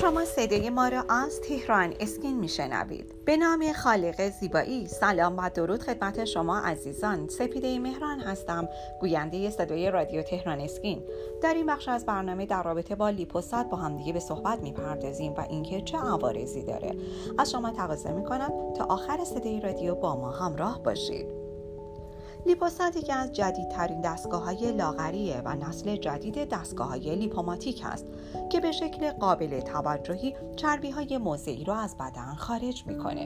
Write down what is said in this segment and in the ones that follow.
شما صدای ما را از تهران Skin میشنوید. به نام خالق زیبایی سلام و درود خدمت شما عزیزان. سپیده مهران هستم گوینده صدای رادیو تهران Skin. در این بخش از برنامه در رابطه با Liposat با همدیگه به صحبت می‌پردازیم و اینکه چه عوارضی داره. از شما تقاضا می‌کنم تا آخر صدای رادیو با ما همراه باشید. Liposat یکی از جدیدترین دستگاه های لاغریه و نسل جدید دستگاه های لیپوماتیک است که به شکل قابل توجهی چربی های موضعی را از بدن خارج می‌کنه.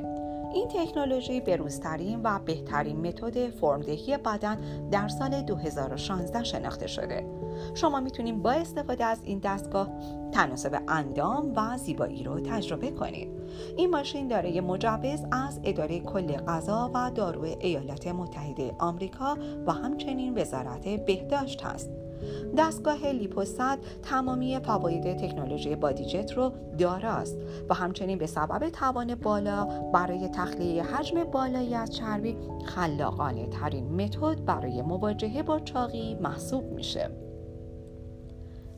این تکنولوژی بروزترین و بهترین متد فرمدهی بدن در سال 2016 شناخته شده. شما می‌تونید با استفاده از این دستگاه تناسب اندام و زیبایی رو تجربه کنید. این ماشین دارای مجوز از اداره کل غذا و دارو ایالات متحده آمریکا و همچنین وزارت بهداشت است. دستگاه Liposat تمامی فواید تکنولوژی Body Jet رو داراست و همچنین به سبب توان بالا برای تخلیه حجم بالایی از چربی خلاقانه ترین متد برای مواجهه با چاقی محسوب میشه.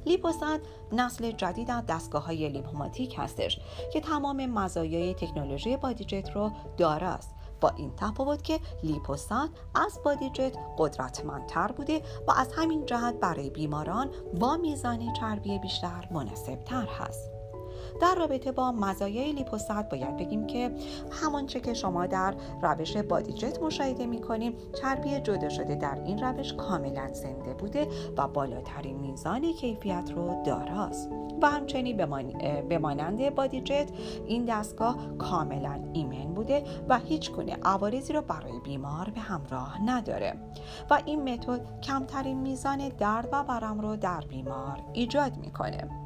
Liposat نسل جدید از دستگاه های لیپوماتیک هستش که تمام مزایای تکنولوژی Body Jet رو داراست با این تفاوت که Liposat از Body Jet قدرتمندتر بوده و از همین جهت برای بیماران با میزان چربی بیشتر مناسب تر هست. در رابطه با مزایای لیپوسات باید بگیم که همانچه که شما در روش بادیجت مشاهده می‌کنیم چربی جدا شده در این روش کاملا زنده بوده و بالاترین میزان کیفیت رو داراست. و همچنین به مانند بادیجت این دستگاه کاملا ایمن بوده و هیچ گونه عوارضی رو برای بیمار به همراه نداره. و این متد کمترین میزان درد و برم رو در بیمار ایجاد می‌کنه.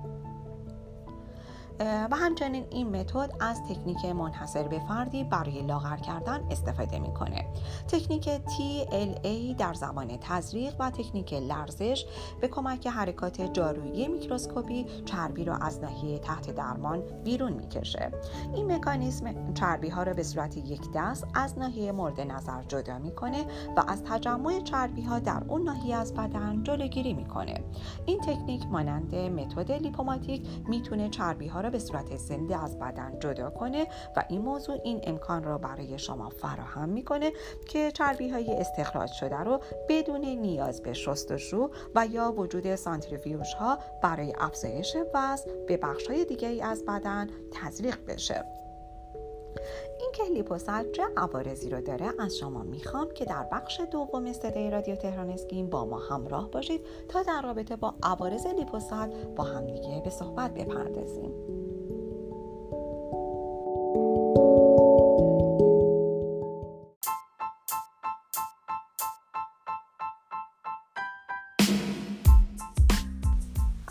و همچنین این متد از تکنیک منحصر به فردی برای لاغر کردن استفاده می‌کنه. تکنیک TLA در زمان تزریق و تکنیک لرزش به کمک حرکات جارویی میکروسکوپی چربی را از ناحیه تحت درمان بیرون می‌کشه. این مکانیزم چربی ها را به صورت یک دست از ناحیه مورد نظر جدا می‌کنه و از تجمع چربی ها در اون ناحیه از بدن جلوگیری می‌کنه. این تکنیک مانند متد لیپوماتیک می‌تونه چربی ها به صورت زنده از بدن جدا کنه و این موضوع این امکان را برای شما فراهم می‌کنه که چربی های استخراج شده رو بدون نیاز به شستشو و یا وجود سانتریفیوژ ها برای افزایش وزن به بخش های دیگه ای از بدن تزریق بشه. این که لیپوسات چه عوارضی رو داره از شما می‌خوام که در بخش دوم صدای رادیو تهران اسکین با ما همراه باشید تا در رابطه با عوارض لیپوسات با همدیگه به صحبت بپردازیم.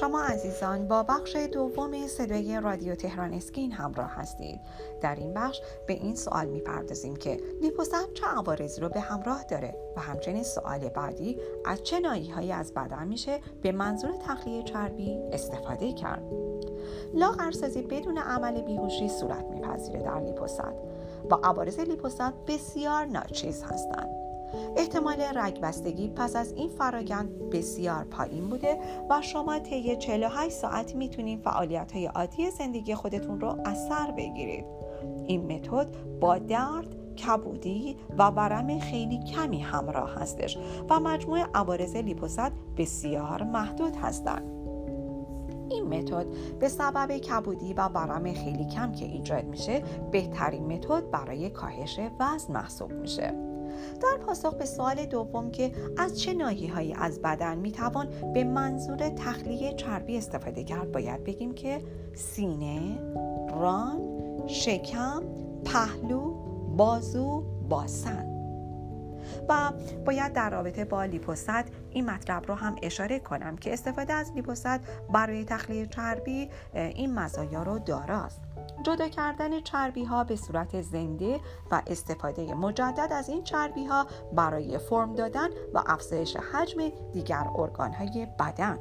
شما عزیزان با بخش دوم صدای رادیو تهران اسکین همراه هستید. در این بخش به این سوال می‌پردازیم که لیپوسات چه عوارضی رو به همراه داره و همچنین سوال بعدی از چه نایی از بدن میشه به منظور تخلیه چربی استفاده کرد. لاغرسازی بدون عمل بیهوشی صورت میپذیره در لیپوسات و عوارض لیپوسات بسیار ناچیز هستند. احتمال رگبستگی پس از این فرایند بسیار پایین بوده و شما طی 48 ساعت می‌تونید فعالیت های عادی زندگی خودتون رو از سر بگیرید. این متد با درد کبودی و ورم خیلی کمی همراه هستش و مجموع عوارض لیپوسات بسیار محدود هستند. این متد به سبب کبودی و ورم خیلی کم که ایجاد میشه بهترین متد برای کاهش وزن محسوب میشه. در پاسخ به سوال دوم که از چه ناحیه هایی از بدن می توان به منظور تخلیه چربی استفاده کرد باید بگیم که سینه، ران، شکم، پهلو، بازو، باسن. و باید در رابطه با لیپوسات این مطلب رو هم اشاره کنم که استفاده از لیپوسات برای تخلیه چربی این مزایا رو داراست. جدا کردن چربی ها به صورت زنده و استفاده مجدد از این چربی ها برای فرم دادن و افزایش حجم دیگر ارگان های بدن.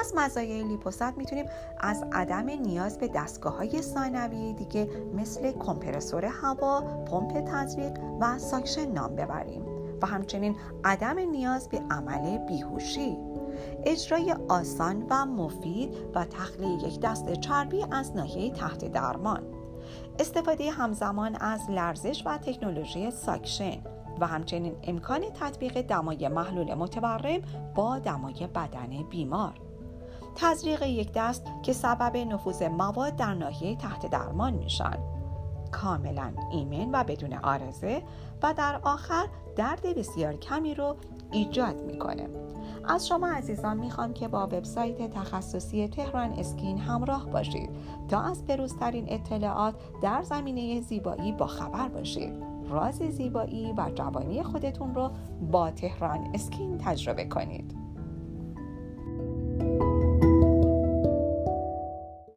از مزایای Liposat می‌تونیم از عدم نیاز به دستگاه های ثانویه دیگه مثل کمپرسور هوا، پمپ تزریق و ساکشن نام ببریم و همچنین عدم نیاز به عمل بیهوشی. اجرای آسان و مفید و تخلیه یک دست چربی از ناحیه تحت درمان. استفاده همزمان از لرزش و تکنولوژی ساکشن و همچنین امکان تطبیق دمای محلول متورم با دمای بدن بیمار. تزریق یک دست که سبب نفوذ مواد در ناحیه تحت درمان میشن. کاملا ایمن و بدون آرزه و در آخر درد بسیار کمی رو ایجاد می‌کنه. از شما عزیزان می‌خوام که با وبسایت تخصصی تهران اسکین همراه باشید تا از بروزترین اطلاعات در زمینه زیبایی با خبر باشید. راز زیبایی و جوانی خودتون رو با تهران اسکین تجربه کنید.